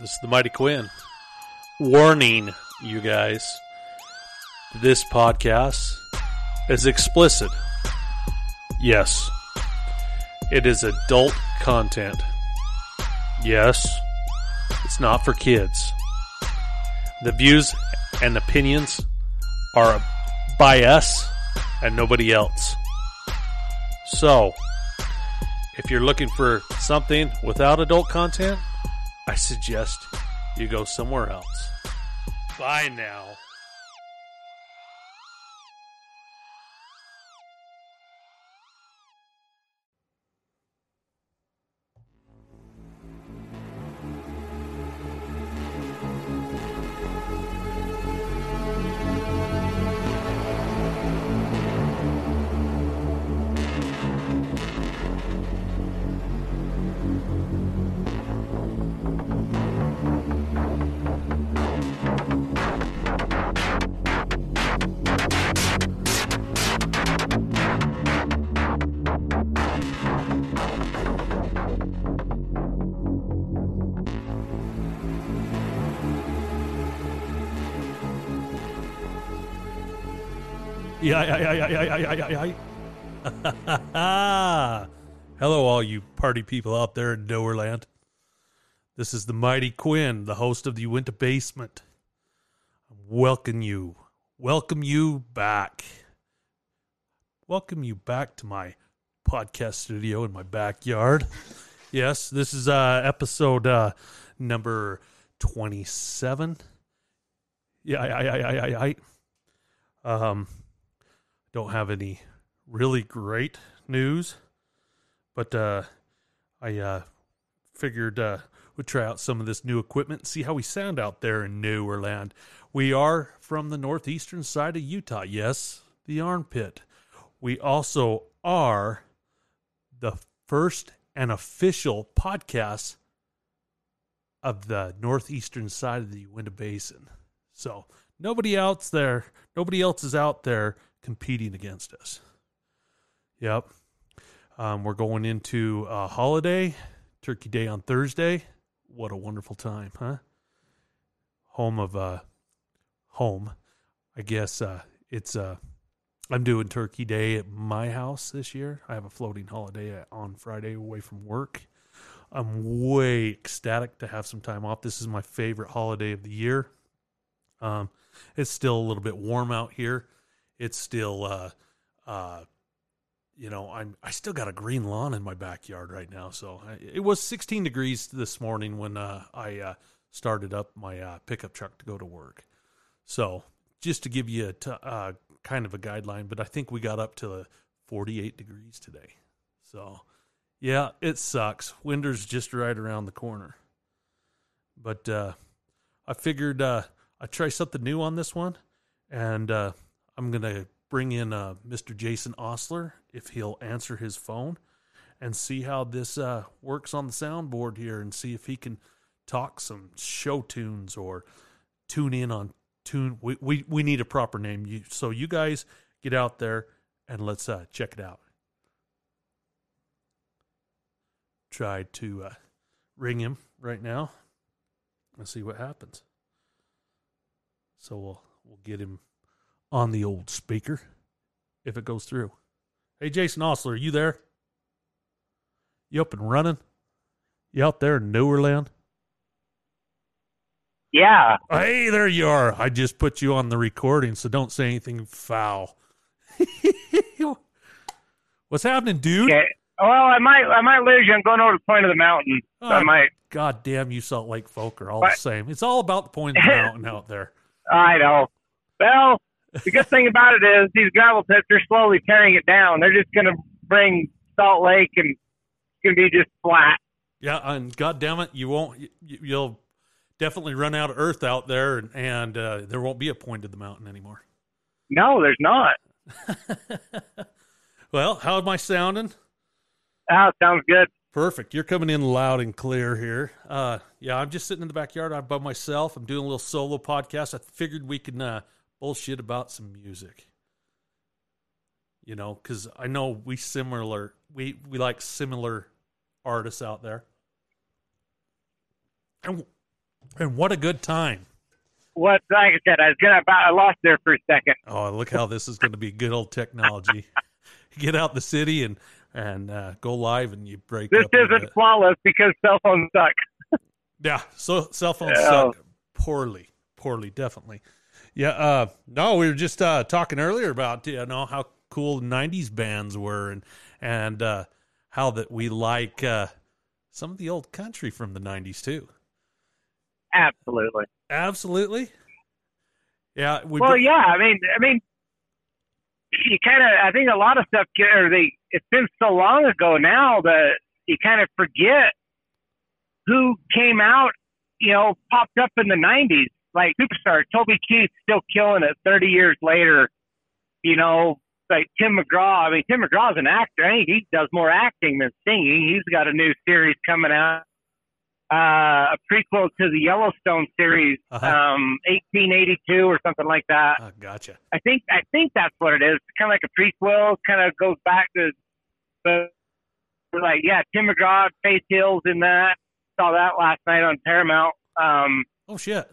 This is the Mighty Quinn. Warning, you guys. This podcast is explicit. Yes. It is adult content. Yes. It's not for kids. The views and opinions are by us and nobody else. So, if you're looking for something without adult content, I suggest you go somewhere else. Bye now. Hello, all you party people out there in Doerland. This is the Mighty Quinn, the host of the Uinta Basement. Welcome you, welcome you back. Welcome you back to my podcast studio in my backyard. Yes, this is uh episode uh number 27. Yeah, I, I, I, I, I. Um, don't have any really great news, but uh, I uh, figured uh, we'd try out some of this new equipment and see how we sound out there in Nowhereland. We are from the northeastern side of Utah. Yes, the armpit. We also are the first and official podcast of the northeastern side of the Uinta Basin. So nobody else there, nobody else is out there competing against us. Yep. Um, we're going into a holiday, Turkey Day on Thursday. What a wonderful time, huh? Home of uh home. I guess uh it's uh I'm doing Turkey Day at my house this year. I have a floating holiday on Friday away from work. I'm way ecstatic to have some time off. This is my favorite holiday of the year. Um, it's still a little bit warm out here it's still uh uh you know i'm i still got a green lawn in my backyard right now. So I, it was 16 degrees this morning when uh i uh started up my uh pickup truck to go to work. So just to give you a t- uh kind of a guideline but i think we got up to 48 degrees today. So yeah it sucks. Winter's just right around the corner. But i figured i'd try something new on this one and I'm going to bring in uh, Mr. Jason Osler if he'll answer his phone and see how this uh, works on the soundboard here and see if he can talk some show tunes or tune in on tune. We, we, we need a proper name. You, so you guys get out there and let's uh, check it out. Try to uh, ring him right now and see what happens. So we'll we'll get him on the old speaker if it goes through. Hey, Jason Osler, are you there? You up and running? You out there in Nowhereland? Yeah. Hey, there you are. I just put you on the recording, so don't say anything foul. What's happening, dude? Okay. Well, I might, I might lose you. I'm going over to the point of the mountain. So I Oh, might. God damn you, Salt Lake folk are all What? the same. It's all about the point of the mountain out there. I know. Well, the good thing about it is these gravel pits are slowly tearing it down. They're just going to bring Salt Lake and it's going to be just flat. Yeah, and God damn it, you won't. you- You'll definitely run out of earth out there, and, and uh, there won't be a point of the mountain anymore. No, there's not. well, how am I sounding? Oh, sounds good. Perfect. You're coming in loud and clear here. Uh, yeah, I'm just sitting in the backyard. I'm by myself. I'm doing a little solo podcast. I figured we can uh, bullshit about some music. You know, because I know we similar. We we like similar artists out there. And And what a good time. What like I said, I was gonna about I lost there for a second. Oh, look how this is going to be good old technology. Get out the city and and uh, go live, and you break. This isn't flawless because cell phones suck. Yeah, so cell phones Yeah. suck poorly, poorly, definitely. Yeah, uh, no, we were just uh, talking earlier about you know how cool '90s bands were, and and uh, how that we like uh, some of the old country from the '90s too. Absolutely. Absolutely. Yeah, we Well, yeah. I mean, I mean, you kind of. I think a lot of stuff. Or they. It's been so long ago now that you kind of forget who came out. You know, popped up in the '90s like superstar. Toby Keith still killing it 30 years later. You know, like Tim McGraw. I mean, Tim McGraw's an actor. I think he does more acting than singing. He's got a new series coming out. Uh, a prequel to the Yellowstone series, Uh-huh. um, 1882 or something like that. oh, gotcha. I think I think that's what it is. Kind of like a prequel. Kind of goes back to the like yeah, Tim McGraw, Faith Hill's in that. Saw that last night on Paramount. Um, Oh shit.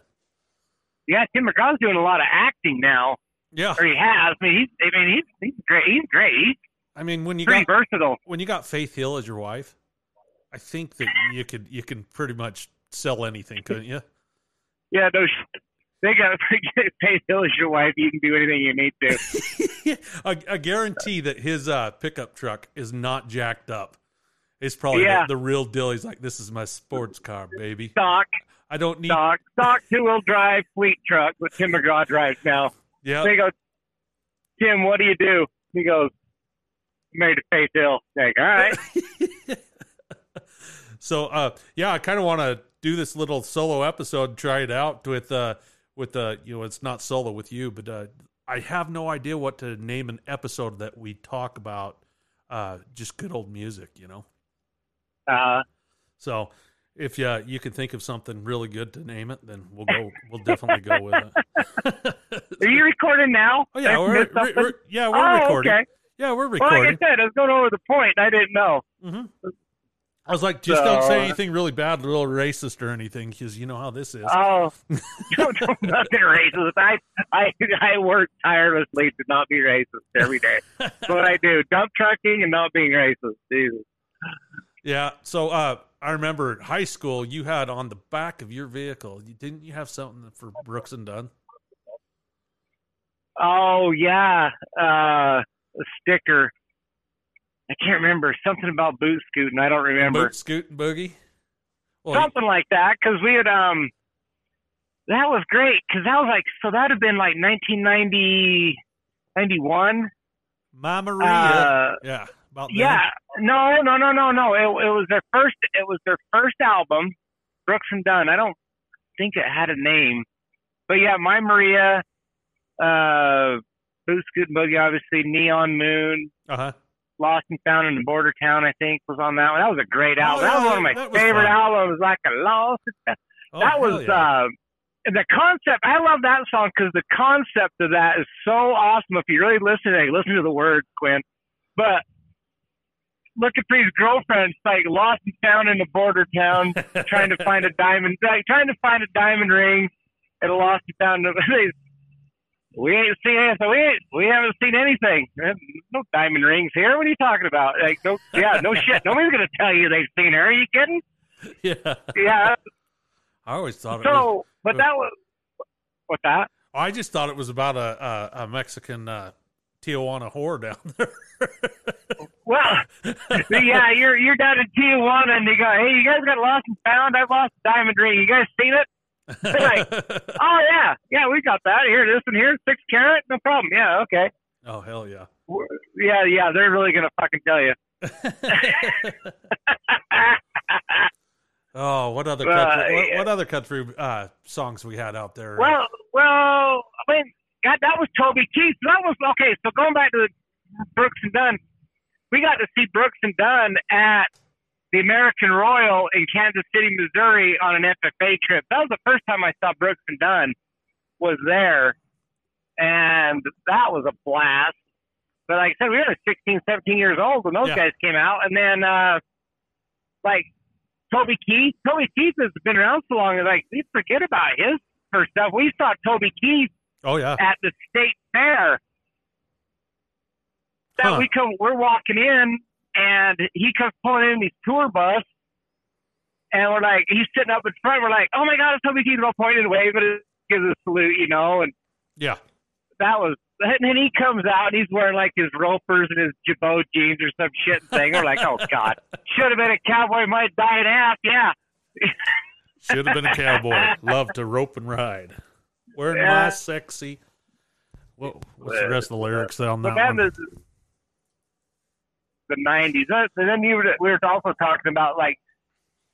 Yeah, Tim McGraw's doing a lot of acting now, Yeah, or he has. I mean, he's I mean he's he's great. He's great. He's I mean when you pretty got versatile. when you got Faith Hill as your wife, I think that you could you can pretty much sell anything, couldn't you? Yeah, no. They got Faith Hill as your wife. You can do anything you need to. I, I guarantee that his uh, pickup truck is not jacked up. It's probably Yeah. the, the real deal. He's like, "This is my sports car, baby. Stock, I don't need." stock, stock two wheel drive fleet truck with Tim McGraw drives now. Yeah, They go, Tim, what do you do? He goes, made a Faith Hill. Like, all right. so uh, yeah, I kind of want to do this little solo episode, try it out with uh, with uh, you know, it's not solo with you, but uh, I have no idea what to name an episode that we talk about uh, just good old music, you know. Uh, So if you you can think of something really good to name it, then we'll go. We'll definitely go with it. are you recording now? Oh yeah, we're, we're- yeah we're oh, recording. okay. Yeah, we're Well, like I recording. said, I was going over the point. I didn't know. hmm I was like, just don't say anything really bad, little racist or anything, because you know how this is. Oh, don't, don't nothing racist. I, I, I work tirelessly to not be racist every day. That's what I do. Dump trucking and not being racist. Jesus. Yeah. So uh, I remember at high school, you had on the back of your vehicle, you, didn't you have something for Brooks and Dunn? Oh yeah, uh, a sticker. I can't remember something about boot scooting. I don't remember. Boot Scoot and Boogie? Well, something like that because we had um that was great because that was like so that'd have been like 1990 91 My Maria. uh yeah. About yeah no no no no no it, it was their first it was their first album brooks and dunn i don't think it had a name but yeah my maria uh Boot Scoot and Boogie, obviously, Neon Moon, Uh huh. Lost and Found in the Border Town, I think, was on that one. That was a great Oh, album. that was one of my favorite fun. albums, like a Lost. Oh, that was yeah. uh, the concept. I love that song because the concept of that is so awesome. If you really listen, like, listen to the words, Quinn. But looking for his girlfriend, like lost and found in the border town, trying to find a diamond, like trying to find a diamond ring, and a lost and found. We ain't seen anything. We ain't, we haven't seen anything. No diamond rings here. What are you talking about? Like, no, yeah, no shit. Nobody's gonna tell you they've seen her. Are you kidding? yeah. Yeah. I always thought it was. So, but that was what that. I just thought it was about a a, a Mexican uh, Tijuana whore down there. Well, yeah, you're you're down in Tijuana, and they go, "Hey, you guys got lost and found. I lost a diamond ring. You guys seen it? like, Oh yeah, yeah, we got that. Here, this one here, six carat, no problem. Yeah, okay. oh hell yeah! Yeah, yeah, they're really gonna fucking tell you. oh, what other Uh, country? what, what other country uh, songs we had out there? well, well, I mean, God, that was Toby Keith. That was okay. So going back to Brooks and Dunn, we got to see Brooks and Dunn at the American Royal in Kansas City, Missouri, on an FFA trip. That was the first time I saw Brooks and Dunn. Was there, and that was a blast. But like I said, we were 16, 17 years old when those Yeah. guys came out, and then uh, like Toby Keith. Toby Keith has been around so long, like we forget about his first stuff. We saw Toby Keith Oh yeah. at the state fair. That Huh. we come, we're walking in, and he comes pulling in his tour bus, and we're like, he's sitting up in front. We're like, oh my god, it's Toby Keith! All pointing away, but it gives a salute, you know. And Yeah. that was, and then he comes out, and he's wearing like his ropers and his jabot jeans or some shit thing. We're like, oh god, should have been a cowboy, might die in half. Yeah, Should have been a cowboy. Love to rope and ride. Wearing Yeah. my sexy. What, what's the rest of the lyrics on But that then one? the nineties. And then you were, we were also talking about like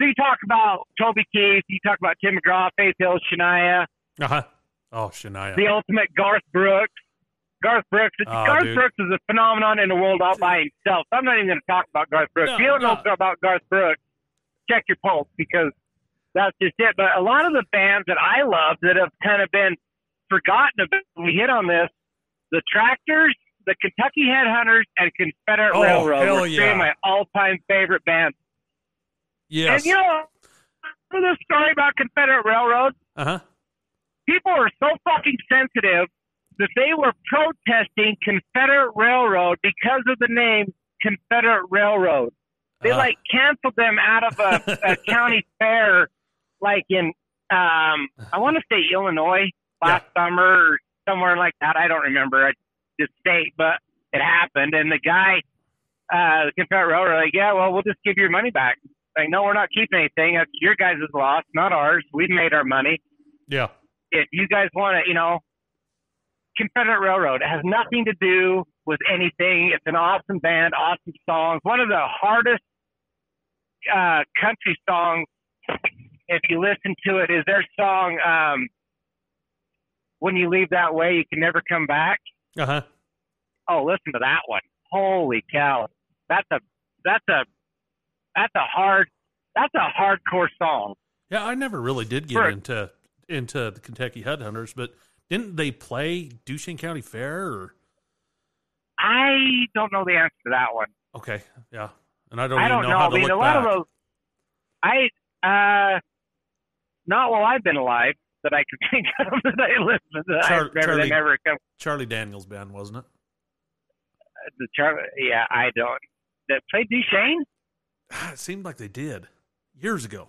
so you talk about Toby Keith, you talk about Tim McGraw, Faith Hill, Shania, Uh-huh. Oh, Shania. the ultimate Garth Brooks. Garth Brooks. Oh, Garth dude. Brooks is a phenomenon in the world all by himself. I'm not even going to talk about Garth Brooks. No, if you don't know about Garth Brooks, check your pulse because that's just it. But a lot of the bands that I love that have kind of been forgotten about, we hit on this, the Tractors, the Kentucky Headhunters, and Confederate Oh, Railroad hell were three yeah. of my all-time favorite bands. yes. And you know, this story about Confederate Railroad, uh-huh. people are so fucking sensitive that they were protesting Confederate Railroad because of the name Confederate Railroad. They Uh, like canceled them out of a, a county fair, like in um, I want to say Illinois last summer or somewhere like that. I don't remember the state, but it happened. And the guy, uh, the Confederate Railroad, like, yeah, well, we'll just give your money back. Like, no, we're not keeping anything. That's your guys' loss, not ours. We've made our money yeah. if you guys want to, you know, Confederate Railroad it has nothing to do with anything. It's an awesome band, awesome songs. One of the hardest uh, country songs, if you listen to it, is their song um, "When You Leave That Way, You Can Never Come Back." Uh-huh. Oh, listen to that one! Holy cow, that's a that's a that's a hard that's a hardcore song. Yeah, I never really did get For- into into the Kentucky Headhunters, but didn't they play Duchesne County Fair or I don't know the answer to that one. Okay, yeah. And I don't I don't know, know. how I mean, look a lot back. of those. I uh, not while I've been alive that I can think of that I listened. That I remember Charlie- they never come. Charlie Daniels band, wasn't it? The Char- yeah, I don't. That played Duchesne. It seemed like they did years ago.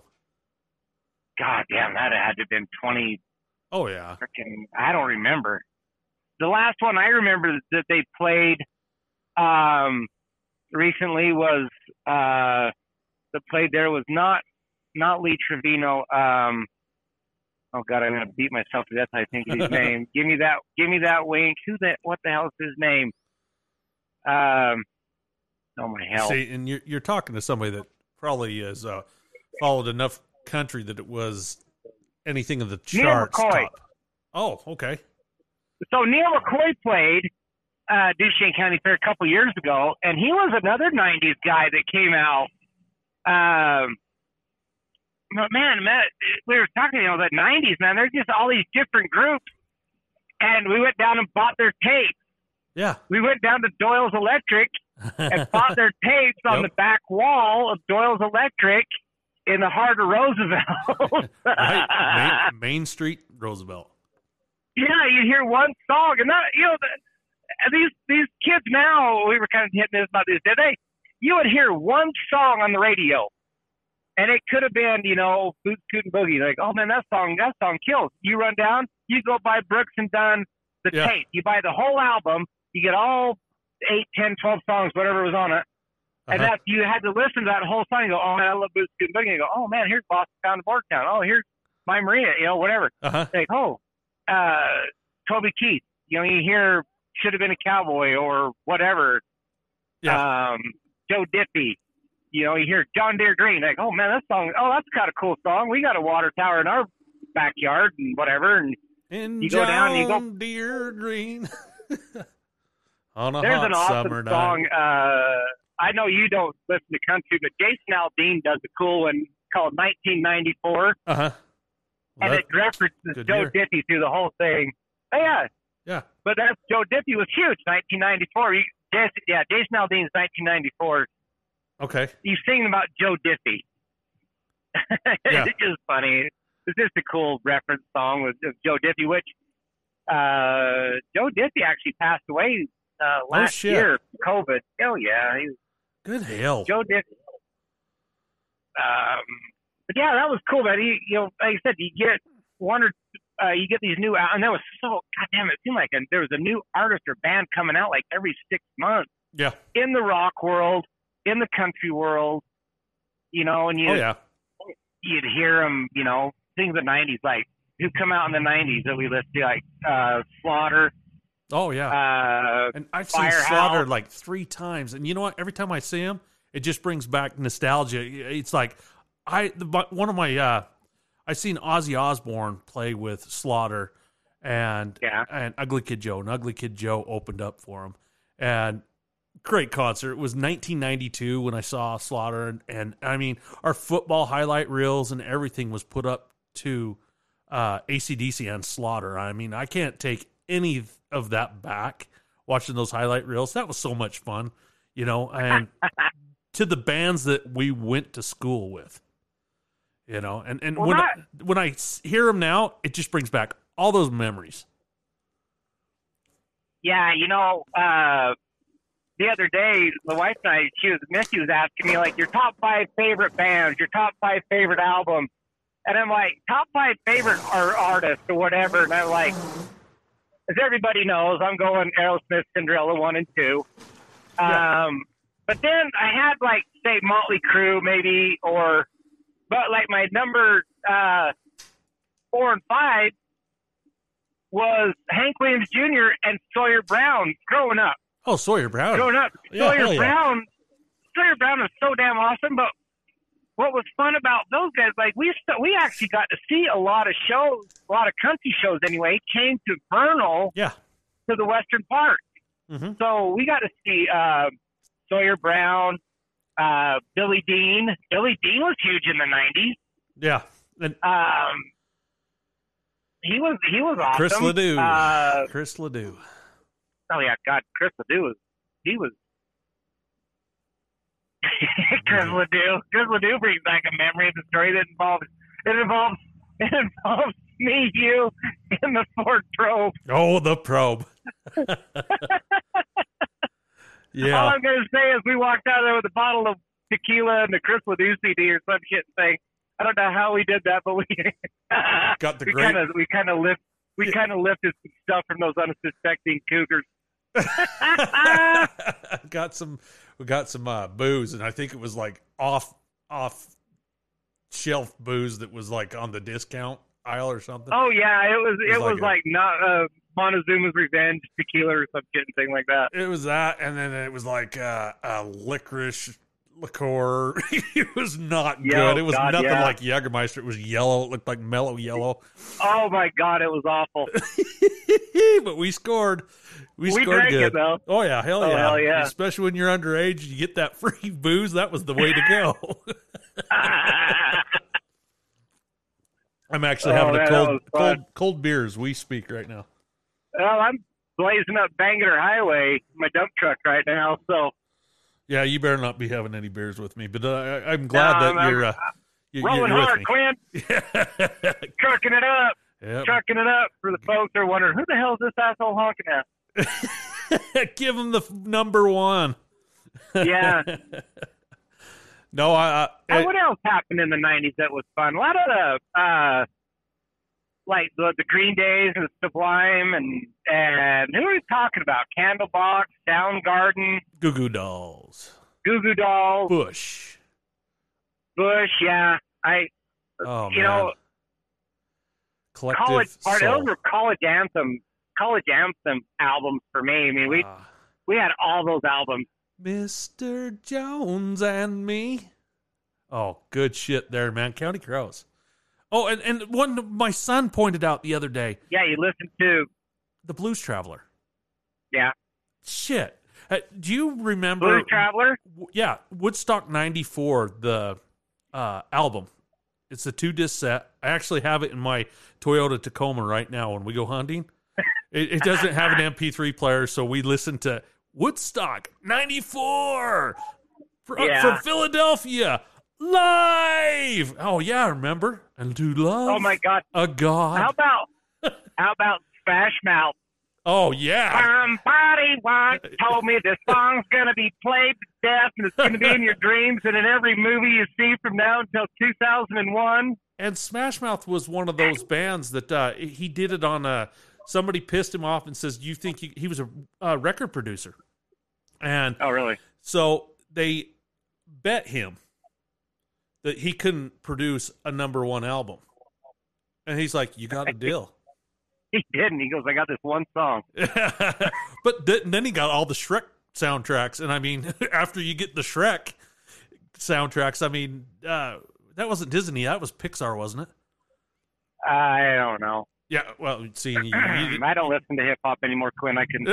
God damn, that had to have been twenty. Oh yeah. Freaking, I don't remember. The last one I remember that they played um, recently was uh, that played there was not not Lee Trevino. Um, oh God, I'm gonna beat myself to death. I think his name. Give me that. Give me that wink. Who that? What the hell is his name? Um. Oh my hell. See, and you're you're talking to somebody that probably has uh, followed enough country that it was anything of the Neal charts. McCoy. top. Oh, okay. so Neal McCoy played uh, Duchesne County Fair a couple years ago, and he was another '90s guy that came out. Um, but man, man, we were talking, you know, the '90s, man. There's just all these different groups, and we went down and bought their tapes. Yeah. We went down to Doyle's Electric and bought their tapes on Yep. the back wall of Doyle's Electric in the heart of Roosevelt. right. Main, Main Street, Roosevelt. yeah, you hear one song, and that you know the, these these kids now. We were kind of hitting this about this, did they? You would hear one song on the radio, and it could have been you know Boot Scoot and Boogie. Like, oh man, that song that song kills. You run down, you go buy Brooks and Dunn the Yeah. tape. You buy the whole album. You get all eight, ten, twelve songs, whatever was on it. And Uh-huh. that you had to listen to that whole song. You go, oh man, I love Boot Scoot and Boogie. You go, oh man, here's Boston Town to Borktown. Oh, here's My Maria. You know, whatever Uh-huh. like, oh, uh, Toby Keith. You know, you hear should have been a cowboy or whatever. Yeah. Um, Joe Diffie. You know, you hear John Deere Green. Like, oh man, that song. Oh, that's kind of cool song. We got a water tower in our backyard and whatever. And And You go down and you go- John Deere Green. On a there's hot an awesome summer night. song. Uh, I know you don't listen to country, but Jason Aldean does a cool one called 1994, Uh-huh. and it references Joe year. Diffie through the whole thing. Oh, yeah, yeah. But that's Joe Diffie was huge, 1994. You, Jason, yeah, Jason Aldean's 1994. Okay. He's singing about Joe Diffie. Yeah. it's just funny. It's just a cool reference song with, Joe Diffie, which uh, Joe Diffie actually passed away uh, last shit. year, COVID. Oh yeah, he Good hell. Joe Diffie. Um, but yeah, that was cool, man. He, you know, like I said, you get one or uh, you get these new, and that was so goddamn. It seemed like a, there was a new artist or band coming out like every six months Yeah. in the rock world, in the country world, you know, and you Oh yeah. you'd hear them, you know, things of the '90s, like who come out in the '90s that we listen to, like uh, Slaughter, Oh yeah. uh, and I've seen Slaughter like three times, and you know what? Every time I see him, it just brings back nostalgia. It's like I the, one of my uh, I seen Ozzy Osbourne play with Slaughter, and Yeah. and Ugly Kid Joe, and Ugly Kid Joe opened up for him, and great concert. It was 1992 when I saw Slaughter, and, and I mean our football highlight reels and everything was put up to uh, ACDC and Slaughter. I mean I can't take any of that back. Watching those highlight reels, that was so much fun, you know, and to the bands that we went to school with, you know, and and Well, when that- I, when I hear them now, it just brings back all those memories. Yeah, you know, uh, the other day, the wife and I, she was, Missy was asking me, like, your top five favorite bands, your top five favorite albums. And I'm like, top five favorite or artists or whatever. And I'm like, as everybody knows, I'm going Aerosmith, Cinderella 1 and 2. Um, but then I had, like, say, Motley Crue, maybe, or, but like my number uh, four and five was Hank Williams Jr. and Sawyer Brown growing up. Oh, Sawyer Brown. Growing up, Yeah, Sawyer yeah. Brown, Sawyer Brown is so damn awesome. But what was fun about those guys, like we st- we actually got to see a lot of shows, a lot of country shows anyway. Came to Vernal Yeah. to the Western Park, hmm so we got to see uh, Sawyer Brown, uh, Billy Dean. Billy Dean was huge in the '90s. Yeah. And Um, he was he was awesome. Chris Ledoux. Uh, Chris Ledoux. Oh yeah, God, Chris Ledoux was he was. Chris Ledoux. Chris Ledoux brings back a memory of the story that involves it involves it involves me, you, in the Ford Probe. Oh, the probe. Yeah. All. I'm gonna say is we walked out there with a bottle of tequila and the Chris Ledoux CD or some shit thing. I don't know how we did that, but we Got the we kind of we kind of lift we kind of lifted some stuff from those unsuspecting cougars. got some we got some uh, booze and I think it was like off off shelf booze that was like on the discount aisle or something. Oh yeah, it was It it was was like like, not uh, Montezuma's Revenge tequila or some shit thing like that. It was that and then it was like uh, a licorice liqueur. it was not good. Oh it was God, nothing yeah. like Jägermeister. It was yellow. It looked like mellow yellow. Oh my god, it was awful. but we scored. We, We scored good. it though. Oh yeah, hell Oh, yeah. hell yeah. Especially when you're underage, you get that free booze. That was the way to go. I'm actually Oh, having man, a cold, cold, cold beer as we speak right now. well, I'm blazing up Bangor Highway, my dump truck right now. So Yeah, you better not be having any beers with me, but uh, I- I'm glad No, that I'm- you're, uh, you- rolling you're hard, Quinn, trucking it up, yep. trucking it up for the folks that are wondering who the hell is this asshole honking at? Give him the f- number one. Yeah. no, I, I, what else happened in the '90s that was fun? A lot of the, uh, like the, the Green Days and the Sublime, and and who are we talking about? Candlebox, Soundgarden, Goo Goo Dolls, Goo Goo Dolls, Bush. Bush. Yeah, I Oh you man, know collective college part. soul. Those were college anthem, college anthem albums for me. I mean, we Ah. we had all those albums. Mr. Jones and me. Oh, good shit there, man. Counting Crows. Oh, and, and one my son pointed out the other day, Yeah, you listen to the Blues Traveler. yeah, Shit. Uh, do you remember? Blues Traveler. w- yeah, Woodstock 94, the uh, album. It's a two disc set. I actually have it in my Toyota Tacoma right now when we go hunting. It, it doesn't have an MP3 player, so we listen to Woodstock 94 fr- Yeah. from Philadelphia. Live. Oh yeah, I remember. And to love. Oh my God! a god. How about how about Smash Mouth? oh yeah. Somebody once told me this song's gonna be played to death, and it's gonna be in your dreams and in every movie you see from now until 2001. And Smash Mouth was one of those bands that uh, he did it on. Uh, somebody pissed him off and says, "You think you, he was a uh, record producer?" And Oh, really? so they bet him that he couldn't produce a number one album. And he's like, "You got a deal." He didn't. He goes, "I got this one song." but th- then he got all the Shrek soundtracks, and I mean, after you get the Shrek soundtracks, I mean, uh, that wasn't Disney, that was Pixar, wasn't it? I don't know. Yeah. Well, see, you, you, I don't listen to hip hop anymore, Quinn. I couldn't.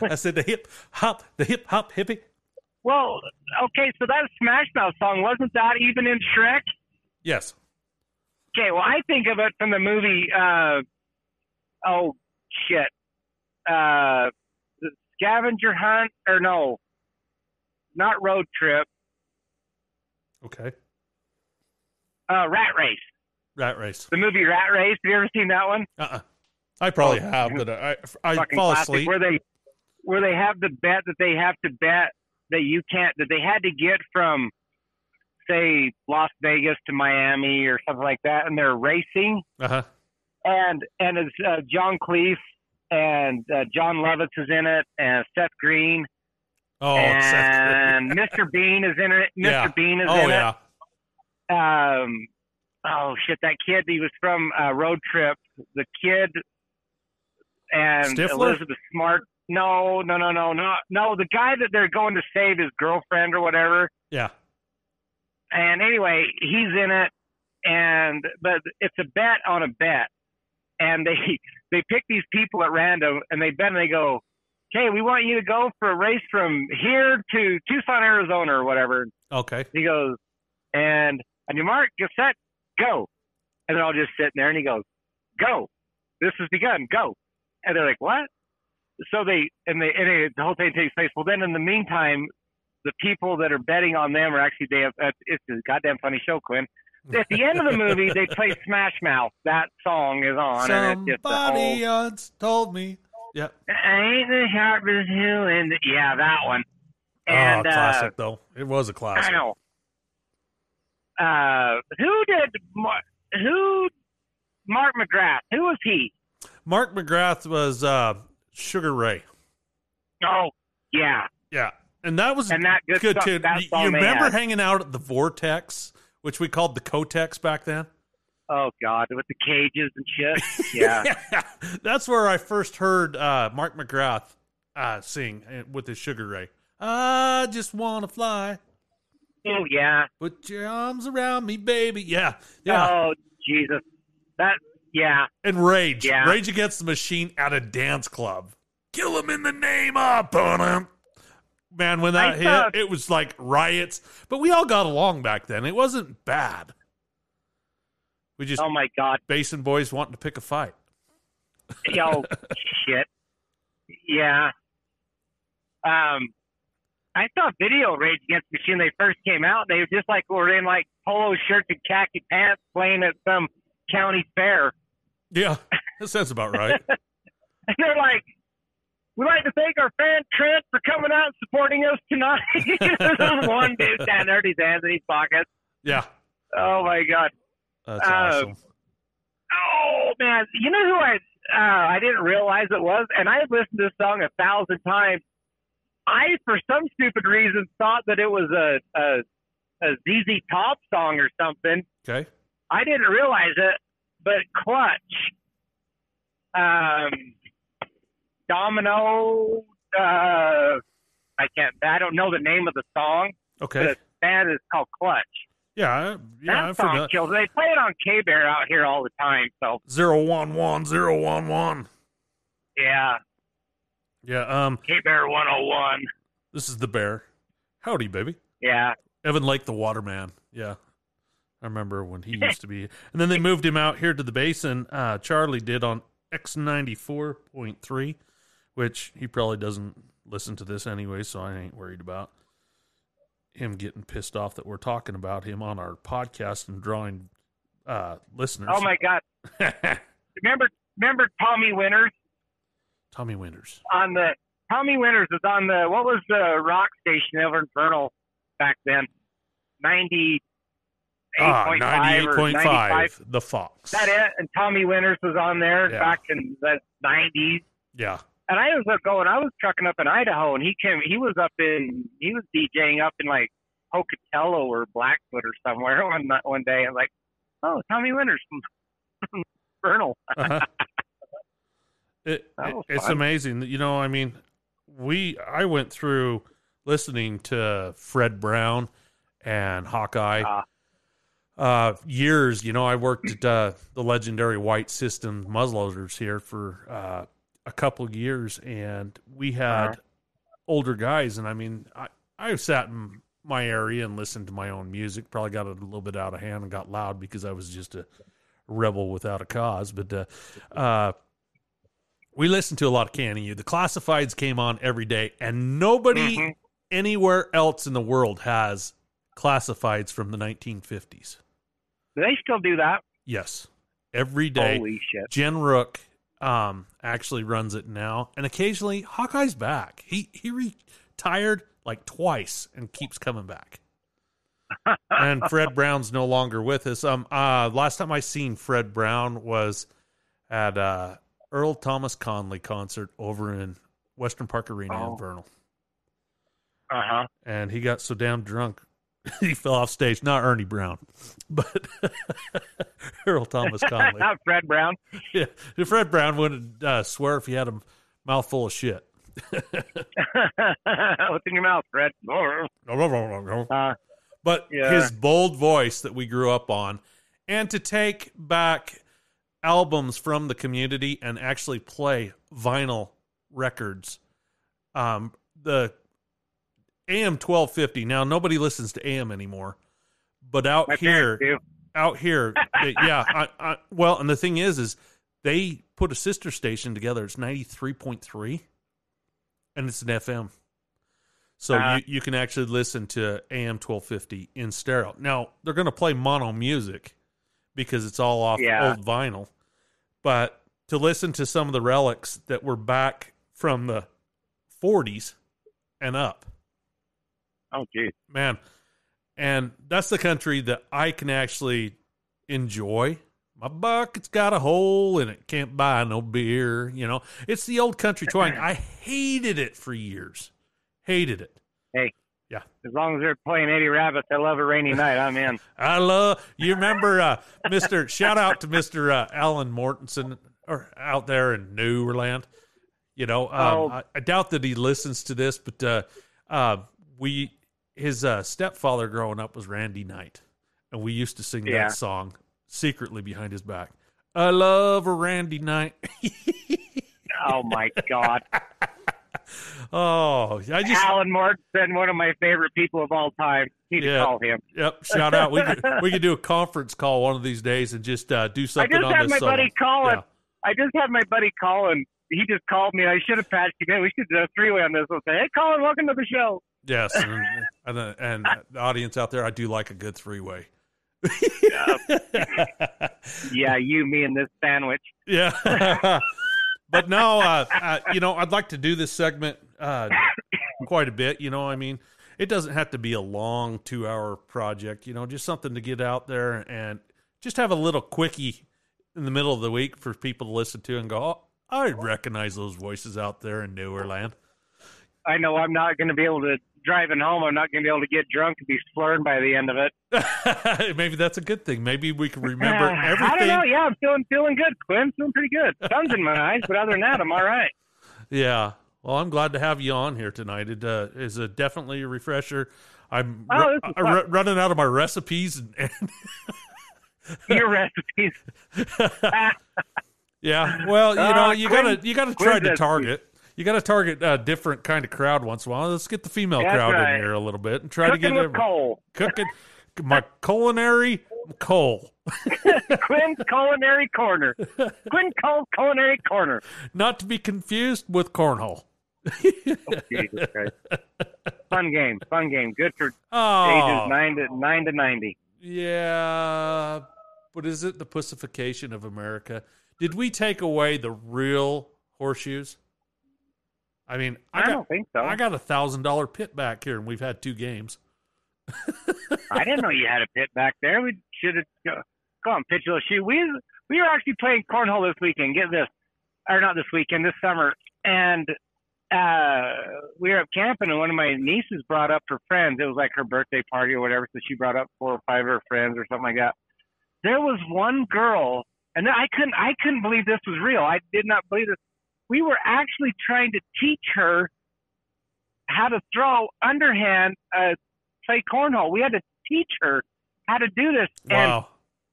I said the hip hop, the hip hop hippie. Well, okay, so that Smash Mouth song wasn't that even in Shrek? Yes. Okay, well, I think of it from the movie. Uh, oh shit, uh, Scavenger Hunt or no, not Road Trip. Okay. Uh, Rat Race. Rat race. The movie Rat Race. Have you ever seen that one? Uh. uh I probably Oh, have, but I I fall classic. asleep. Where they where they have the bet that they have to bet that you can't that they had to get from say Las Vegas to Miami or something like that, and they're racing. Uh huh. and and it's uh, John Cleese and uh, Jon Lovitz is in it, and Seth Green Oh, Seth and Green. Mr. Bean is in it. Mr. Yeah. Bean is oh in yeah. it. Um, oh shit, that kid he was from uh, Road Trip. The kid and Stifler? Elizabeth Smart. No, no, no, no, no, no. The guy that they're going to save his girlfriend or whatever. Yeah. And anyway, he's in it, and but it's a bet on a bet, and they they pick these people at random, and they bet, and they go, "Okay, we want you to go for a race from here to Tucson, Arizona, or whatever." Okay. He goes, and on your mark, get set, go, and they're all just sitting there, and he goes, "Go, this has begun, go," and they're like, "What?" So they and they and it, the whole thing takes place. Well, then in the meantime, the people that are betting on them are actually they have. Uh, it's a goddamn funny show, Quinn. At the end of the movie, they play Smash Mouth. That song is on, and it's just Somebody whole. once told me. Yeah. Ain't the sharp as you and yeah, that one. And oh, uh, classic though. It was a classic. I know. Uh, who did Mar- who? Mark McGrath. Who was he? Mark McGrath was uh, Sugar Ray. Oh, yeah, Yeah, and that was and that good, good song, too. You, you remember had. hanging out at the Vortex, which we called the Cotex back then? Oh God, with the cages and shit. Yeah. that's where I first heard uh, Mark McGrath uh, sing uh, with his Sugar Ray. I just want to fly. oh yeah. Put your arms around me, baby. Yeah, yeah. Oh Jesus. That yeah. and Rage. Yeah. Rage Against the Machine at a dance club. Kill him in the name of Bonham. Man, when that I hit, it was like riots. But we all got along back then. It wasn't bad. We just Oh my God. basin boys wanting to pick a fight. Yo, shit. Yeah. Um, I saw video Rage Against the Machine. They first came out. They were just like were in like polo shirts and khaki pants playing at some county fair. Yeah, that sounds about right. And they're like, we'd like to thank our fan Trent for coming out and supporting us tonight. There's one dude standing there with his hands in his pockets. Yeah, Oh my god. that's Uh, awesome. Oh man, you know who I uh, I didn't realize it was, and I had listened to this song a thousand times. I, for some stupid reason, thought that it was a a, a ZZ Top song or something. Okay. I didn't realize it, but Clutch, um, Domino. Uh, I can't. I don't know the name of the song, but Okay. the band is called Clutch. Yeah, yeah, that I song forgot. kills. They play it on K Bear out here all the time. So Zero one one zero one one. yeah, Yeah. Um. K Bear 101. This is the bear. Howdy, baby. Yeah. Evan Lake, the waterman. Yeah. I remember when he used to be. And then they moved him out here to the basin. Uh, Charlie did on X94.3, which he probably doesn't listen to this anyway, so I ain't worried about. him getting pissed off that we're talking about him on our podcast and drawing uh, listeners. Oh my God! remember, remember Tommy Winters Tommy Winters. on the Tommy Winters was on the what was the rock station over in Vernal back then? Ninety Ah, point five or 98.5, The Fox. That it? And Tommy Winters was on there Yeah. back in the nineties. Yeah. And I was going. I was trucking up in Idaho, and he came. He was up in. He was DJing up in like Pocatello or Blackfoot or somewhere one one day. I'm like, oh, Tommy Winters from Vernal. Uh-huh. it, it- it's fun. amazing. You know, I mean, we I went through listening to Fred Brown and Hawkeye Ah. Uh, years. You know, I worked at uh, the legendary White System muzzleloaders here for uh, a couple of years, and we had Uh-huh. older guys. And I mean, I I sat in my area and listened to my own music. Probably got it a little bit out of hand and got loud because I was just a rebel without a cause. But uh, uh, we listened to a lot of Canning You. The classifieds came on every day, and nobody Mhm. anywhere else in the world has classifieds from the 1950s. Do they still do that? Yes, every day. Holy shit! Jen Rook um, actually runs it now, and occasionally Hawkeye's back. He he retired like twice and keeps coming back. and Fred Brown's no longer with us. Um, uh, last time I seen Fred Brown was at uh, Earl Thomas Conley concert over in Western Park Arena Oh. in Vernal, Uh huh. and he got so damn drunk he fell off stage. Not Ernie Brown, but Earl Thomas Conley. Not Fred Brown. yeah, Fred Brown wouldn't uh, swear if he had a mouthful of shit. What's in your mouth, Fred? Uh, but Yeah. his bold voice that we grew up on, and to take back albums from the community and actually play vinyl records. Um, the AM twelve fifty. Now nobody listens to AM anymore, but out my here, out here, they- yeah. I, I, well, and the thing is, is they put a sister station together. It's ninety three point three, and it's an FM. So Uh-huh. you, you can actually listen to AM twelve fifty in stereo. Now they're going to play mono music because it's all off Yeah. old vinyl, but to listen to some of the relics that were back from the forties and up, Oh, geez. man and that's the country that i can actually enjoy my bucket's got a hole in it can't buy no beer you know it's the old country twang i hated it for years hated it Hey, yeah. As long as they're playing Eddie Rabbitt, I love a rainy night. I'm in. i love you remember uh mr shout out to mr uh, alan mortensen or out there in newland you know um, Oh. I, I doubt that he listens to this but uh uh we his uh stepfather growing up was randy knight and we used to sing Yeah. that song secretly behind his back i love a randy knight Oh my God. oh i just Alan Mortensen, one of my favorite people of all time. Need Yeah. to call him. yep shout out we could we could do a conference call one of these days and just uh do something. I just had my solo. buddy Colin. Yeah. I just had my buddy Colin. He just called me. I should have patched him in. We should do a three way on this. We'll say, "Hey, Colin, welcome to the show." Yes, and and, uh, and the audience out there, I do like a good three way. Yeah, you, me, and this sandwich. yeah, but no, uh, uh, you know, I'd like to do this segment uh, quite a bit. You know, I mean, it doesn't have to be a long two hour project. You know, just something to get out there and just have a little quickie in the middle of the week for people to listen to and go, oh, I recognize those voices out there in Newerland. I know I'm not going to be able to driving home. I'm not going to be able to get drunk and be slurred by the end of it. Maybe that's a good thing. Maybe we can remember Uh, everything. I don't know. Yeah, I'm feeling feeling good, Quinn. Feeling pretty good. Sun's in my eyes, but other than that, I'm all right. Yeah. Well, I'm glad to have you on here tonight. It uh, is a definitely a refresher. I'm Oh, ru- this I'm fun. running out of my recipes, and, and Your recipes. yeah. Well, you Uh, know, you Quinn- gotta you gotta try to target. You got to target a different kind of crowd once in a while. Let's get the female That's crowd right. in here a little bit and try Cooking to get with every- Cole. cooking my culinary coal. Quinn's Culinary Corner. Quinn Cole's Culinary Corner. Not to be confused with cornhole. Oh, Jesus Christ. fun game. Fun game. Good for Oh, ages nine to nine to ninety. yeah. But is it the pussification of America? Did we take away the real horseshoes? I mean, I, I, got don't think so. I got a thousand dollar pit back here, and we've had two games. I didn't know you had a pit back there. We should have go, go on pitch a little shoe. We we were actually playing cornhole this weekend. Get this, or not this weekend, this summer, and uh we were up camping, and one of my nieces brought up her friends. It was like her birthday party or whatever, so she brought up four or five of her friends or something like that. There was one girl, and I couldn't I couldn't believe this was real. I did not believe this. We were actually trying to teach her how to throw underhand uh, play cornhole. We had to teach her how to do this. And Wow.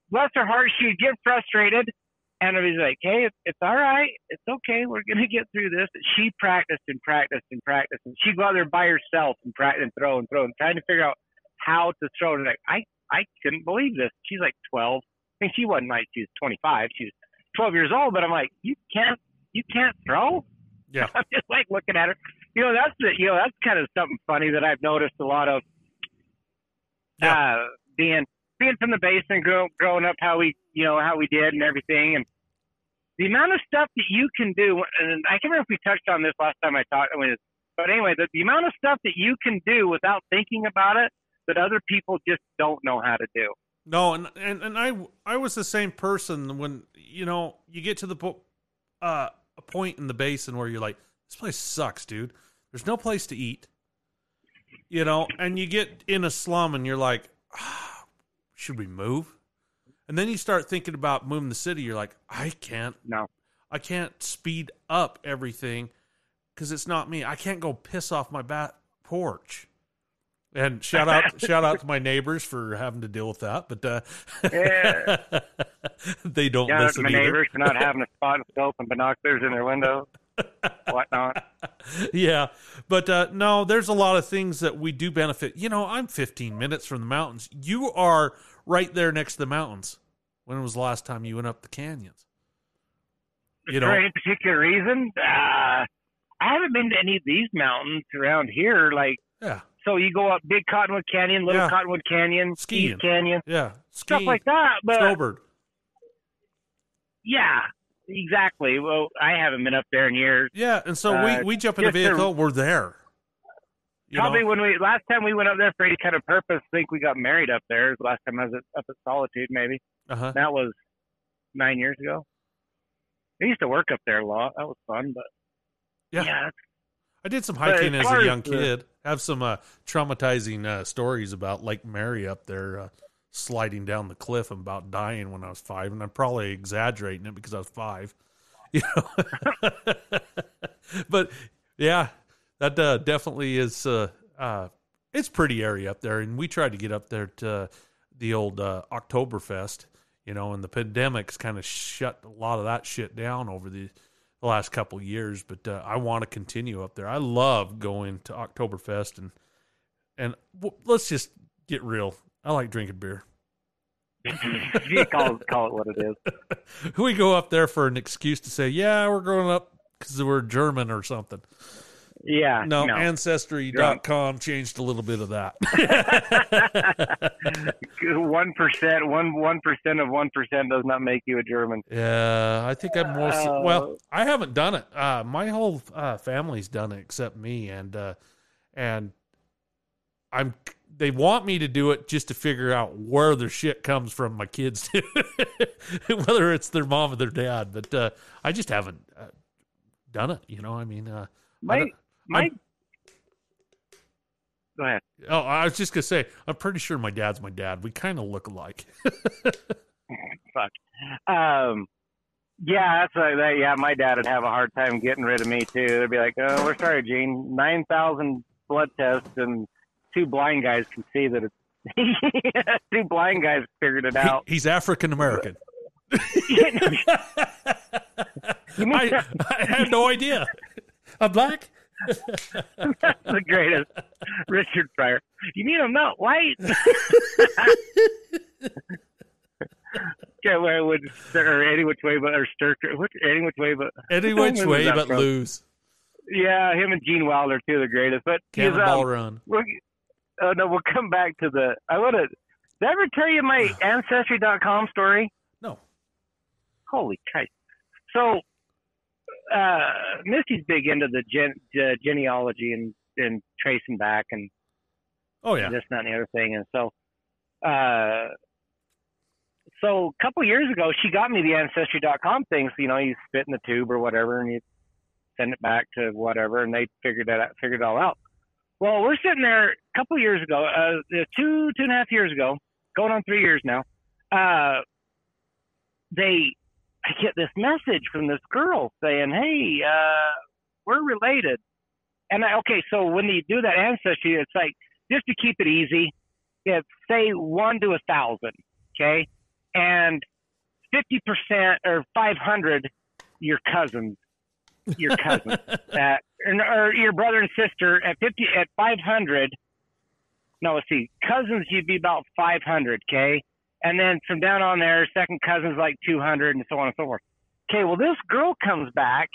bless her heart, she'd get frustrated. And I was like, hey, it's, it's all right. It's okay. We're going to get through this. She practiced and practiced and practiced. And she'd go out there by herself and practice and throw and throw and trying to figure out how to throw. And like, I, I couldn't believe this. She's like 12. I mean, she wasn't like she was 25. She was 12 years old. But I'm like, you can't, you can't throw? Yeah. I'm just like looking at her. You know, that's the, you know, that's kind of something funny that I've noticed a lot of Yeah. uh, being being from the basement, grow, growing up, how we you know how we did and everything, and the amount of stuff that you can do. And I can't remember if we touched on this last time I talked. I mean, but anyway, the, the amount of stuff that you can do without thinking about it that other people just don't know how to do. No, and, and and I I was the same person when you know you get to the uh, a point in the basin where you're like, this place sucks, dude. There's no place to eat, you know, and you get in a slum and you're like, ah, should we move? And then you start thinking about moving the city. You're like, I can't, No, I can't speed up everything because it's not me. I can't go piss off my back porch. And shout out, shout out to my neighbors for having to deal with that, but uh, Yeah. they don't shout out to my either. neighbors for not having a spot and binoculars in their window, whatnot. yeah, but uh, no, there's a lot of things that we do benefit. You know, I'm 15 minutes from the mountains. You are right there next to the mountains. When was the last time you went up the canyons? You know, for any particular reason, uh, I haven't been to any of these mountains around here. Like, yeah, so you go up Big Cottonwood Canyon, Little Yeah. Cottonwood Canyon, Skiing. East Canyon, yeah, stuff like that. But snowbird. yeah, exactly. Well, I haven't been up there in years. Yeah, and so Uh, we we jump in a just to- vehicle, we're there. You know? Probably when we last time we went up there for any kind of purpose, I think we got married up there. The last time I was at, up at Solitude, maybe uh-huh. that was nine years ago. I used to work up there a lot. That was fun, but Yeah. yeah I did some hiking as as a young the- kid. Have some uh, traumatizing uh, stories about Lake Mary up there, uh, sliding down the cliff and about dying when I was five, and I'm probably exaggerating it because I was five. You know, but yeah, that uh, definitely is. Uh, uh, it's pretty area up there, and we tried to get up there to the old uh, Oktoberfest. You know, and the pandemic's kind of shut a lot of that shit down over the the last couple years, but uh, I want to continue up there. I love going to Oktoberfest and and w- let's just get real. I like drinking beer. you call call it what it is. we go up there for an excuse to say, "Yeah, we're going up because we're German or something." Yeah, No, no. ancestry.com changed a little bit of that. one percent, one one percent of one percent does not make you a German. yeah, I think I'm more. Uh, well, I haven't done it. Uh, my whole uh, family's done it except me, and uh, and I'm. They want me to do it just to figure out where their shit comes from. My kids, whether it's their mom or their dad, but uh, I just haven't uh, done it. You know, I mean, uh, My don't- my. I'm- Go ahead. Oh, I was just gonna say, I'm pretty sure my dad's my dad. We kind of look alike. Fuck. Um. Yeah, that's like that. Yeah, my dad would have a hard time getting rid of me too. They'd be like, "Oh, we're sorry, Gene. Nine thousand blood tests and two blind guys can see that it's two blind guys figured it out." He- he's African American. I, I had no idea. I'm black. That's the greatest. Richard Pryor. You mean I'm not white? okay, well, would or any which way but or stir which any which way but Any which way but from? lose. Yeah, him and Gene Wilder two are the greatest. But he's, Cannonball um, Run. we'll, oh no, we'll come back to the. I want to. Did I ever tell you my ancestry.com story? No. Holy Christ! So, uh, Misty's big into the gen, uh, genealogy and and tracing back and Oh yeah. this, that, and the other thing. And so, uh, so a couple years ago, she got me the ancestry.com thing. So, you know, you spit in the tube or whatever, and you send it back to whatever, and they figured that out, figured it all out. Well, we're sitting there a couple years ago, uh, two, two and a half years ago, going on three years now. Uh, they, I get this message from this girl saying, "Hey, uh, we're related." And I, okay, so when you do that ancestry, it's like just to keep it easy, it's say one to a thousand, okay, and fifty percent or five hundred, your cousins, your cousins, uh, or, or your brother and sister at fifty at five hundred. No, let's see, cousins you'd be about five hundred, okay, and then from down on there, second cousins like two hundred, and so on and so forth. Okay, well this girl comes back,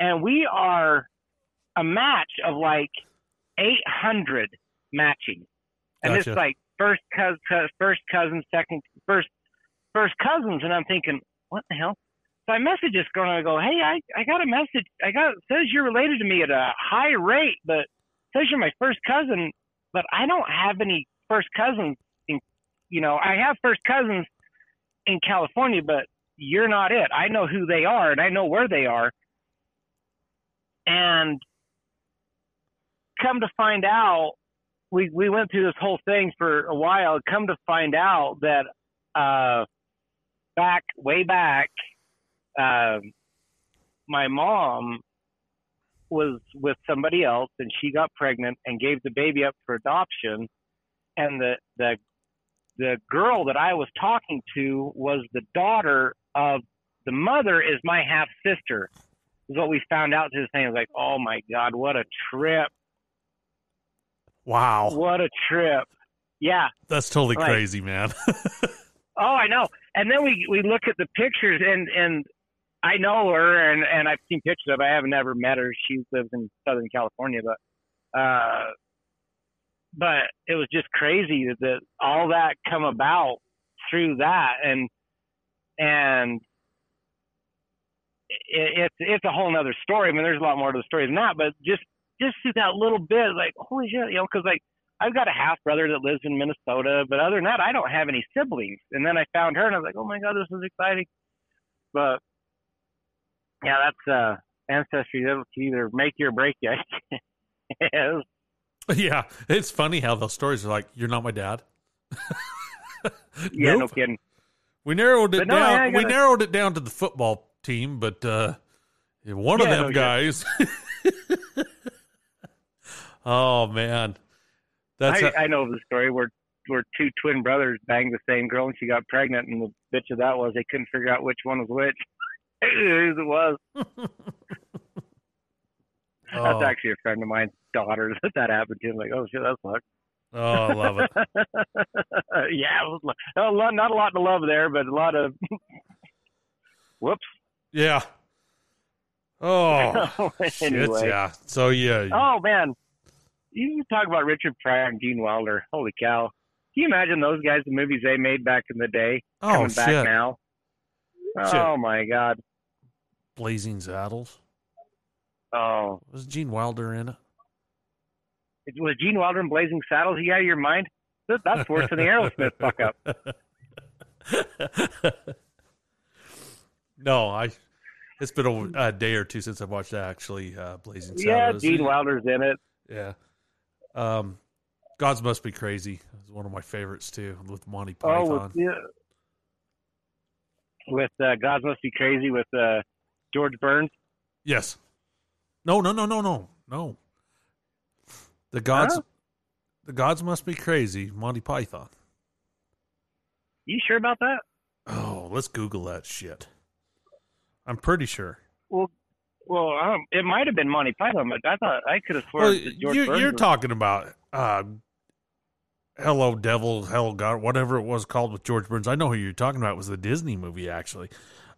and we are a match of like eight hundred matching, and Gotcha. it's like first cousin, first cousin, second, first, first cousins, and I'm thinking, what the hell? So I message this girl and I go, hey, I, I got a message. I got it says you're related to me at a high rate, but says you're my first cousin, but I don't have any first cousins. You know, I have first cousins in California, but you're not it. I know who they are and I know where they are. And come to find out, we we went through this whole thing for a while. Come to find out that uh, back way back, um my mom was with somebody else, and she got pregnant and gave the baby up for adoption. And the the the girl that I was talking to was the daughter of the mother is my half sister. Is what we found out to this thing. I was like, oh my god, what a trip! Wow. What a trip! Yeah. That's totally Right. crazy, man. Oh, I know. And then we we look at the pictures, and and I know her, and and I've seen pictures of. her. I have never met her. She lives in Southern California, but uh, but it was just crazy that, that all that come about through that, and and it, it's it's a whole nother story. I mean, there's a lot more to the story than that, but just just through that little bit, like holy shit, you know, because like I've got a half brother that lives in Minnesota, but other than that, I don't have any siblings. And then I found her, and I was like, oh my god, this is exciting. But yeah, that's uh ancestry. That'll either make you or break you. Yes. yeah. It's funny how those stories are like, you're not my dad. yeah, no kidding. We narrowed it no, down. yeah, I we gotta- narrowed it down to the football team, but uh, one of them no guys. oh man, that's I, a- I know the story where where two twin brothers banged the same girl and she got pregnant, and the bitch of that was they couldn't figure out which one was which. Whose it was. oh, That's actually a friend of mine's daughter that that happened to. I'm like, oh shit, that sucks. oh, I love it. yeah, it was not a lot to love there, but a lot of whoops. Yeah. Oh, oh shit, yeah. So yeah, Oh man, you talk about Richard Pryor and Gene Wilder. Holy cow! Can you imagine those guys, the movies they made back in the day, oh coming back shit, now? Shit. Oh my God! Blazing Saddles. Oh, Was Gene Wilder in it? It was Gene Wilder in Blazing Saddles. You out of your mind? That's worse than the Aerosmith fuck up. no, I. It's been a, a day or two since I've watched that. actually uh, Blazing Yeah, Saddles. Yeah, Gene Wilder's in it. Yeah. Um, Gods Must Be Crazy is one of my favorites too, with Monty Oh, Python. with, yeah. with uh, Gods Must Be Crazy with uh, George Burns. yes. No, no, no, no, no, no. The gods, Huh? the gods must be crazy. Monty Python. You sure about that? Oh, let's Google that shit. I'm pretty sure. Well, um, it might have been Monty Python, but I thought I could have sworn Well, you, was- talking about uh, Hello Devil, Hello God, whatever it was called with George Burns. I know who you're talking about. It was the Disney movie actually.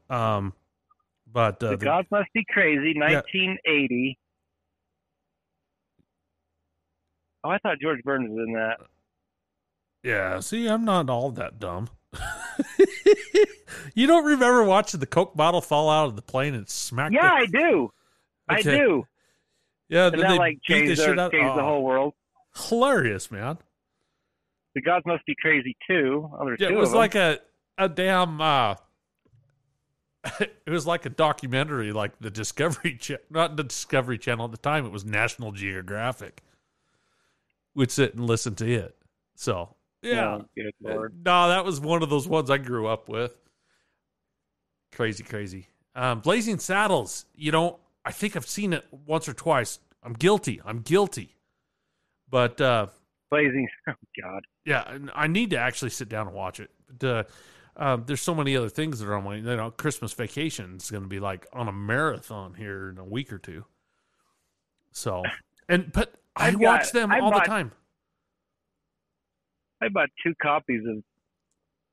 Um, but uh, The the- Gods Must Be Crazy, 1980. Oh, I thought George Burns was in that. Yeah, see, I'm not all that dumb. you don't remember watching the Coke bottle fall out of the plane and smack? Yeah, the, I do. I do. yeah. And then that they like the changed, shit the, changed the oh, whole world. hilarious, man. The gods must be crazy too. Oh, Yeah, it was like a a damn. uh It was like a documentary, like the Discovery, Channel, not the Discovery Channel at the time. It was National Geographic. Would sit and listen to it. So yeah, Oh, good lord. no, that was one of those ones I grew up with. Crazy, crazy. Um, Blazing Saddles. You know, I think I've seen it once or twice. I'm guilty. I'm guilty. But uh, Blazing. Oh God. yeah, and I need to actually sit down and watch it. But, uh, um, there's so many other things that are on my, you know, Christmas vacation is going to be like on a marathon here in a week or two. So, and but I I've got- watch them I all bought- the time. I bought two copies of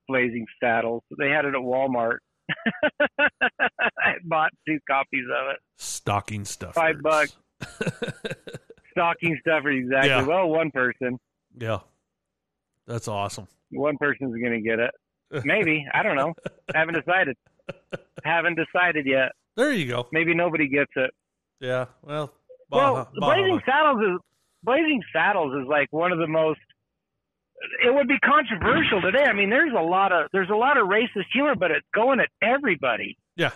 Blazing Saddles. They had it at Walmart. I bought two copies of it. Stocking stuff. Five bucks. Stocking stuffer, exactly. Yeah. Well, one person. yeah, that's awesome. One person's going to get it. Maybe. I don't know. Haven't decided. Haven't decided yet. There you go. Maybe nobody gets it. Yeah. Well, Well, Blazing. Saddles is Blazing Saddles is like one of the most. It would be controversial today. I mean, there's a lot of there's a lot of racist humor, but it's going at everybody. Yeah.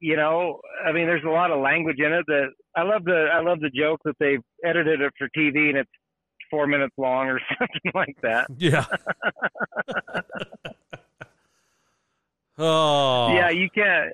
You know, I mean, there's a lot of language in it. That I love the I love the joke that they've edited it for TV and it's four minutes long or something like that. Yeah. oh. Yeah, you can't.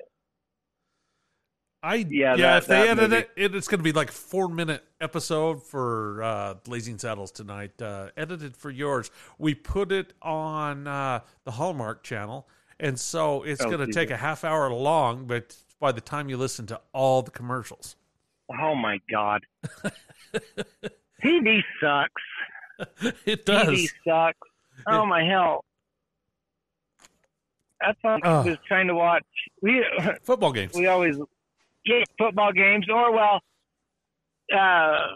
I yeah, Yeah, that- if they edit movie. it, it, it's going to be like four minute episode for uh, Blazing Saddles tonight, uh, edited for yours. We put it on uh, the Hallmark channel, and so it's Oh, going to take a half hour long. But by the time you listen to all the commercials, Oh my God. TV sucks. it does. TV sucks. Oh my hell. That's what I was trying to watch. We Football games. we always yeah football games or well, uh,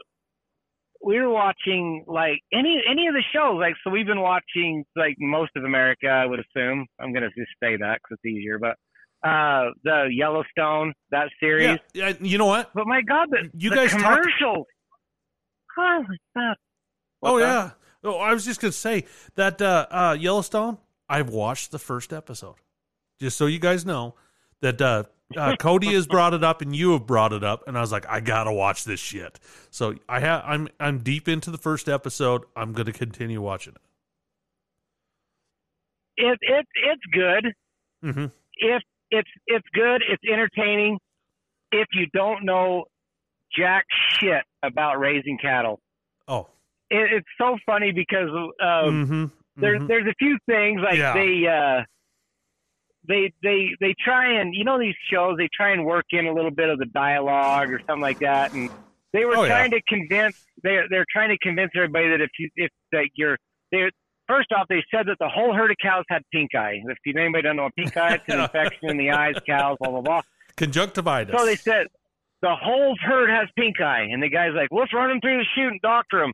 we were watching like any any of the shows. Like so, we've been watching like most of America. I would assume. I'm gonna just say that because it's easier. But uh, the Yellowstone that series. Yeah, you know what? But my God, the, You the guys commercials. Holy stuff. oh yeah. Oh, I was just going to say that uh, uh, Yellowstone. I've watched the first episode, just so you guys know that uh, uh, Cody has brought it up and you have brought it up, and I was like, I gotta watch this shit. So I have. I'm I'm deep into the first episode. I'm going to continue watching it. It it it's good. Mm-hmm. if it's it's good, it's entertaining. If you don't know jack shit about raising cattle, Oh. it, it's so funny because um, mm-hmm. there's there's a few things like Yeah. they uh, they they they try and you know these shows they try and work in a little bit of the dialogue or something like that, and they were Oh, yeah. trying to convince they're they're trying to convince everybody that if you if that you're they first off they said that the whole herd of cows had pink eye. If you anybody don't know what pink eye, it's an infection in the eyes, cows, blah blah blah. conjunctivitis. So they said the whole herd has pink eye, and the guy's like, "Let's run them through the chute and doctor them.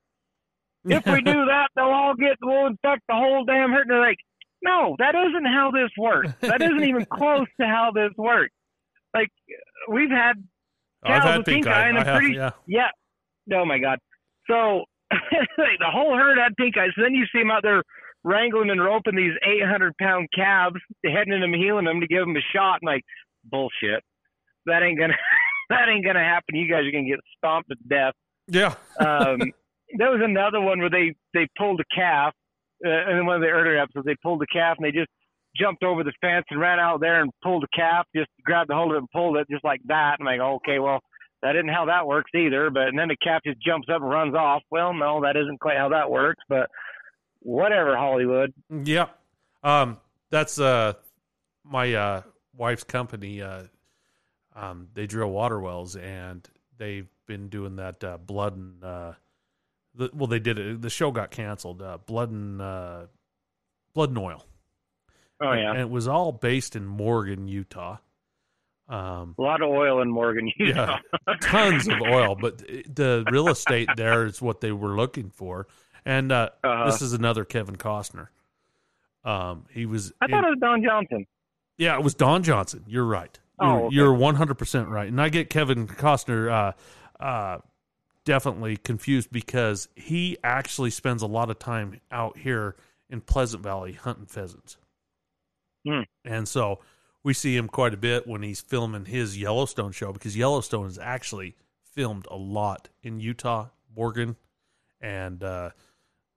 If we do that, they'll all get we'll infect the whole damn herd." And they're like, "No, that isn't how this works. That isn't even close to how this works. Like we've had I've had with pink pink eye. and I'm have, pretty yeah. yeah. Oh my god. So the whole herd had pink eye. So then you see them out there wrangling and roping these 800 pound calves, heading them, heeling them to give them a shot. And like bullshit. That ain't gonna. that ain't gonna happen. You guys are gonna get stomped to death. Yeah. Um, there was another one where they they pulled a calf, uh, in one of the earlier episodes. They pulled the calf and they just jumped over the fence and ran out there and pulled the calf, just grabbed the hold of it and pulled it just like that. And I'm like, okay, well, that isn't how that works either. But and then the calf just jumps up and runs off. Well, no, that isn't quite how that works. But whatever, Hollywood. Yeah. Um, that's uh my uh wife's company. Uh, um, they drill water wells, and they've been doing that uh, blood and uh, the, well, they did it. The show got canceled. Uh, blood and uh, blood and oil. Oh yeah. and it was all based in Morgan, Utah. Um, A lot of oil in Morgan, Utah. Yeah. tons of oil, but the real estate there is what they were looking for. And uh, Uh-huh. this is another Kevin Costner. Um, he was. I in- thought it was Don Johnson. yeah, it was Don Johnson. You're right. You're, Oh, okay. you're 100% right. And I get Kevin Costner uh, uh, definitely confused because he actually spends a lot of time out here in Pleasant Valley hunting pheasants. Hmm. And so we see him quite a bit when he's filming his Yellowstone show because Yellowstone is actually filmed a lot in Utah, Morgan, and uh,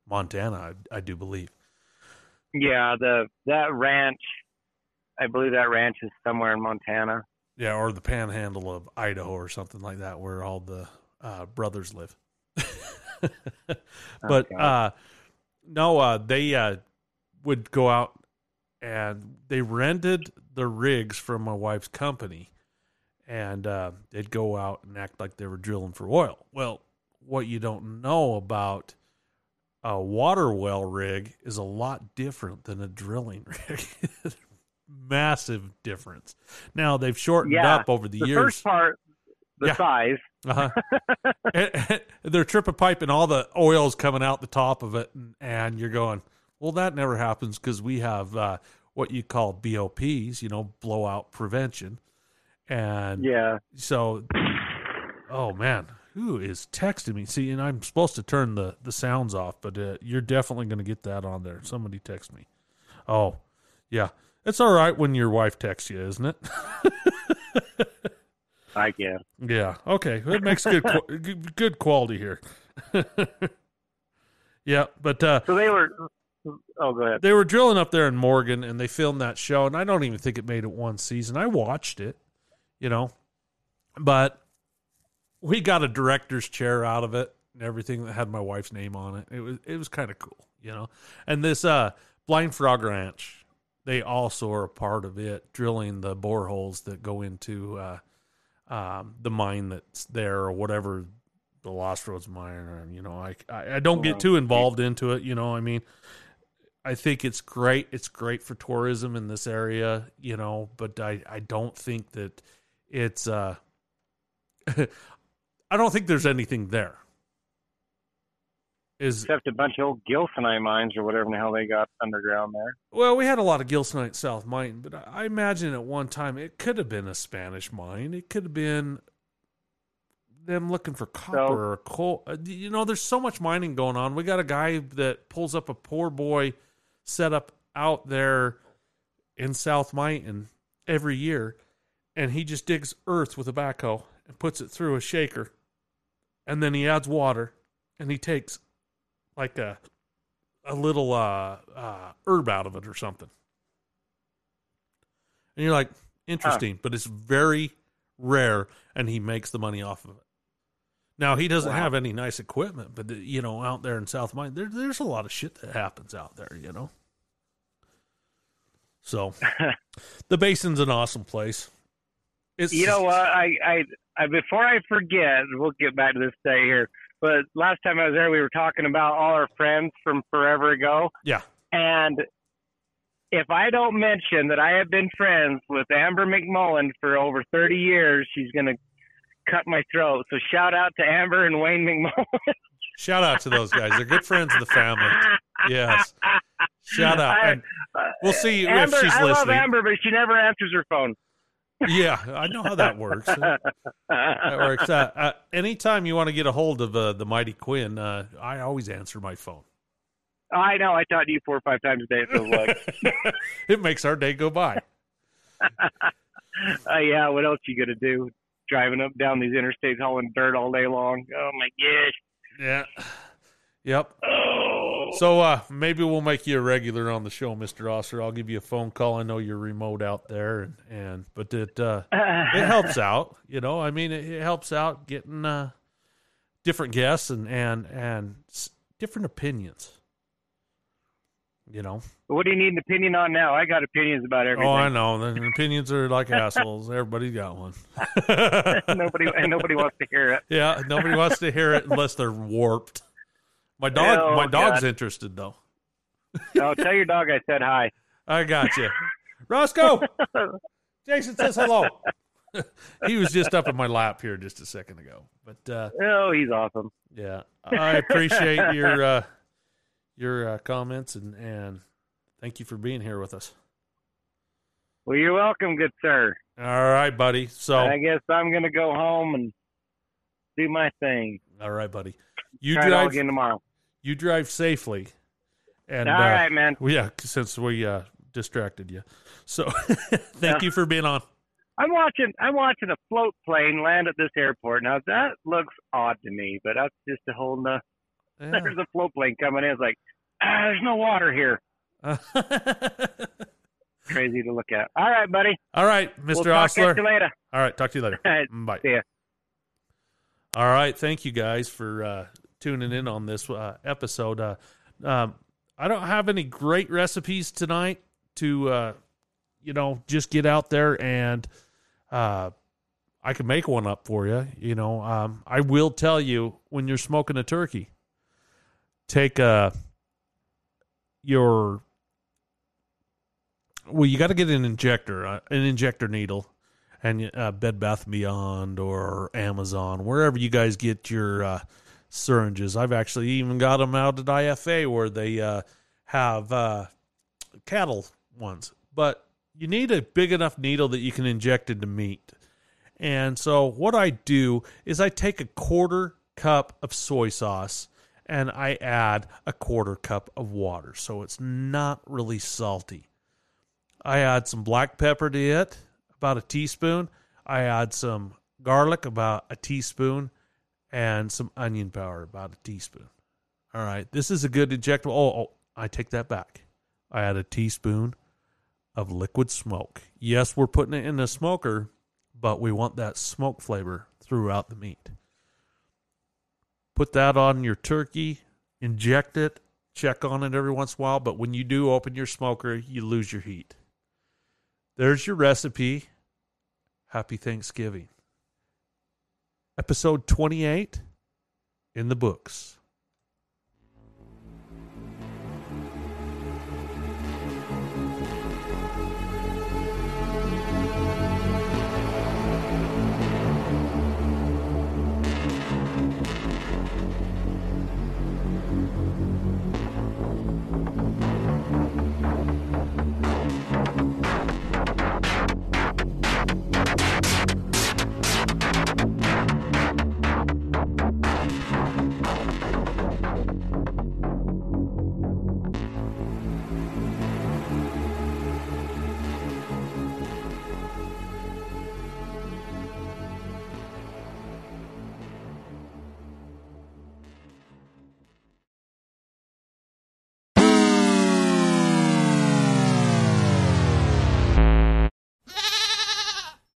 Montana, I, I do believe. Yeah, the that ranch. I believe that ranch is somewhere in Montana. Yeah, or the panhandle of Idaho or something like that, where all the uh, brothers live. but uh, no, uh, they uh, would go out and they rented the rigs from my wife's company, and uh, they'd go out and act like they were drilling for oil. Well, what you don't know about a water well rig is a lot different than a drilling rig. Massive difference. Now they've shortened Yeah, up over the, The years. first part, the Yeah. size. Uh-huh. And- and they're tripping pipe and all the oil's coming out the top of it, and, and you're going, well, that never happens because we have uh, what you call BOPs, you know, blowout prevention, and Yeah. so, oh man, who is texting me? See, and I'm supposed to turn the the sounds off, but uh, you're definitely going to get that on there. Somebody text me. Oh, yeah, it's all right when your wife texts you, isn't it? I guess. Yeah. Okay. That makes good qu- good- good quality here. yeah, but uh, So they were. Oh, go ahead. they were drilling up there in Morgan, and they filmed that show, and I don't even think it made it one season. I watched it, you know, but we got a director's chair out of it and everything that had my wife's name on it. It was it was kind of cool, you know. And this uh, Blind Frog Ranch, they also are a part of it, drilling the boreholes that go into uh, um, the mine that's there or whatever the Lost Rhoades mine. Or, you know, I, I I don't get too involved into it. You know, I mean, I think it's great. It's great for tourism in this area. You know, but I I don't think that it's uh. I don't think there's anything there. Is Except a bunch of old Gilsonite mines or whatever the hell they got underground there. Well, we had a lot of gilsonite South Mine, but I imagine at one time it could have been a Spanish mine. It could have been them looking for copper or coal. Uh, You know, there's so much mining going on. We got a guy that pulls up a poor boy setup out there in South Mine every year, and he just digs earth with a backhoe and puts it through a shaker, and then he adds water, and he takes like a a little uh, uh, herb out of it or something. And you're like, interesting, but it's very rare, and he makes the money off of it. Now he doesn't Wow. have any nice equipment, but you know, out there in South Mine, there, there's a lot of shit that happens out there. You know, so the basin's an awesome place. It's You know what? I, I, I before I forget, we'll get back to this day here. But last time I was there, we were talking about all our friends from forever ago. Yeah. And if I don't mention that I have been friends with Amber McMullen for over 30 years, she's going to cut my throat. So shout out to Amber and Wayne McMullen. Shout out to those guys. They're good friends of the family. Yes. Shout out. I- we'll see if Amber, she's I love. Amber, but she never answers her phone. Yeah, I know how that works. that works. Uh, uh, anytime you want to get a hold of uh, the mighty Quinn, uh, I always answer my phone. I know. I talk to you four or five times a day. It feels like. it makes our day go by. uh, yeah, what else you gonna do? Driving up down these interstates hauling dirt all day long. Oh my gosh. Yeah. Yep. Oh. So uh, maybe we'll make you a regular on the show, Mister Osser. I'll give you a phone call. I know you're remote out there, and, and but it uh, it helps out. You know, I mean, it, it helps out getting uh, different guests and and and different opinions. You know. what do you need an opinion on now? I got opinions about everything. Oh, I know. The opinions are like assholes. Everybody's got one. nobody nobody wants to hear it. yeah, nobody wants to hear it unless they're warped. My dog, Oh, my dog's God. interested though. Oh, tell your dog I said hi. I got you, Roscoe. Jason says hello. he was just up in my lap here just a second ago. But uh, Oh, he's awesome. yeah, I appreciate your uh, your uh, comments and and thank you for being here with us. Well, you're welcome, good sir. All right, buddy. So, I guess I'm gonna go home and do my thing. all right, buddy. You Try drive again tomorrow. you drive safely. And all uh, right, man. well, yeah, since we uh, distracted you, so thank Yeah. you for being on. I'm watching. I'm watching a float plane land at this airport. Now that looks odd to me, but that's just a whole. No, Yeah. there's a float plane coming in. It's like, ah, there's no water here. Crazy to look at. All right, buddy. All right, We'll Mr. talk Osler. at you later. All right, talk to you later. All right, Bye. see ya. All right, thank you guys for uh, tuning in on this uh, episode. Uh, um, I don't have any great recipes tonight to, uh, you know, just get out there and uh, I can make one up for you. You know, um, I will tell you when you're smoking a turkey, take uh, your well, you got to get an injector, uh, an injector needle and uh, Bed Bath Beyond or Amazon, wherever you guys get your uh, syringes. I've actually even got them out at IFA where they uh, have uh, cattle ones, but you need a big enough needle that you can inject into meat. And so what I do is I take a quarter cup of soy sauce and I add a quarter cup of water, so it's not really salty. I add some black pepper to it, about a teaspoon. I add some garlic, about a teaspoon, and some onion powder, about a teaspoon. All right, this is a good injectable. Oh, oh, I take that back. I add a teaspoon of liquid smoke. Yes, we're putting it in the smoker, but we want that smoke flavor throughout the meat. Put that on your turkey, inject it, check on it every once in a while, but when you do open your smoker, you lose your heat. There's your recipe. Happy Thanksgiving. Episode 28 in the books.